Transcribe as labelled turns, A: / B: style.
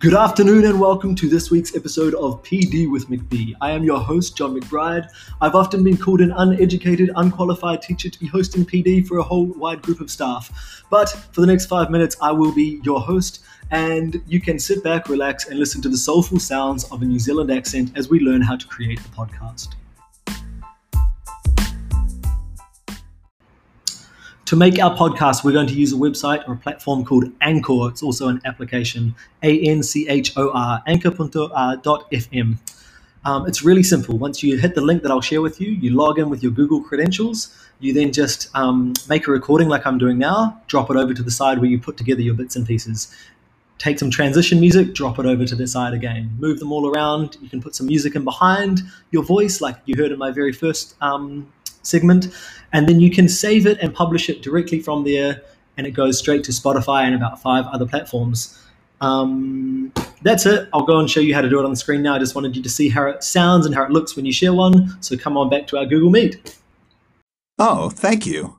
A: Good afternoon and welcome to this week's episode of PD with McBee. I am your host, John McBride. I've often been called an uneducated, unqualified teacher to be hosting PD for a whole wide group of staff. But for the next five minutes, I will be your host, and you can sit back, relax, and listen to the soulful sounds of a New Zealand accent as we learn how to create a podcast. To make our podcast, we're going to use a website or a platform called Anchor. It's also an application, A N C H O R, anchor.fm. Um, it's really simple. Once you hit the link that I'll share with you, you log in with your Google credentials. You then just um, make a recording like I'm doing now, drop it over to the side where you put together your bits and pieces. Take some transition music, drop it over to the side again. Move them all around. You can put some music in behind your voice, like you heard in my very first um, segment, and then you can save it and publish it directly from there, and it goes straight to Spotify and about five other platforms. Um, that's it. I'll go and show you how to do it on the screen now. I just wanted you to see how it sounds and how it looks when you share one. So come on back to our Google Meet.
B: Oh, thank you.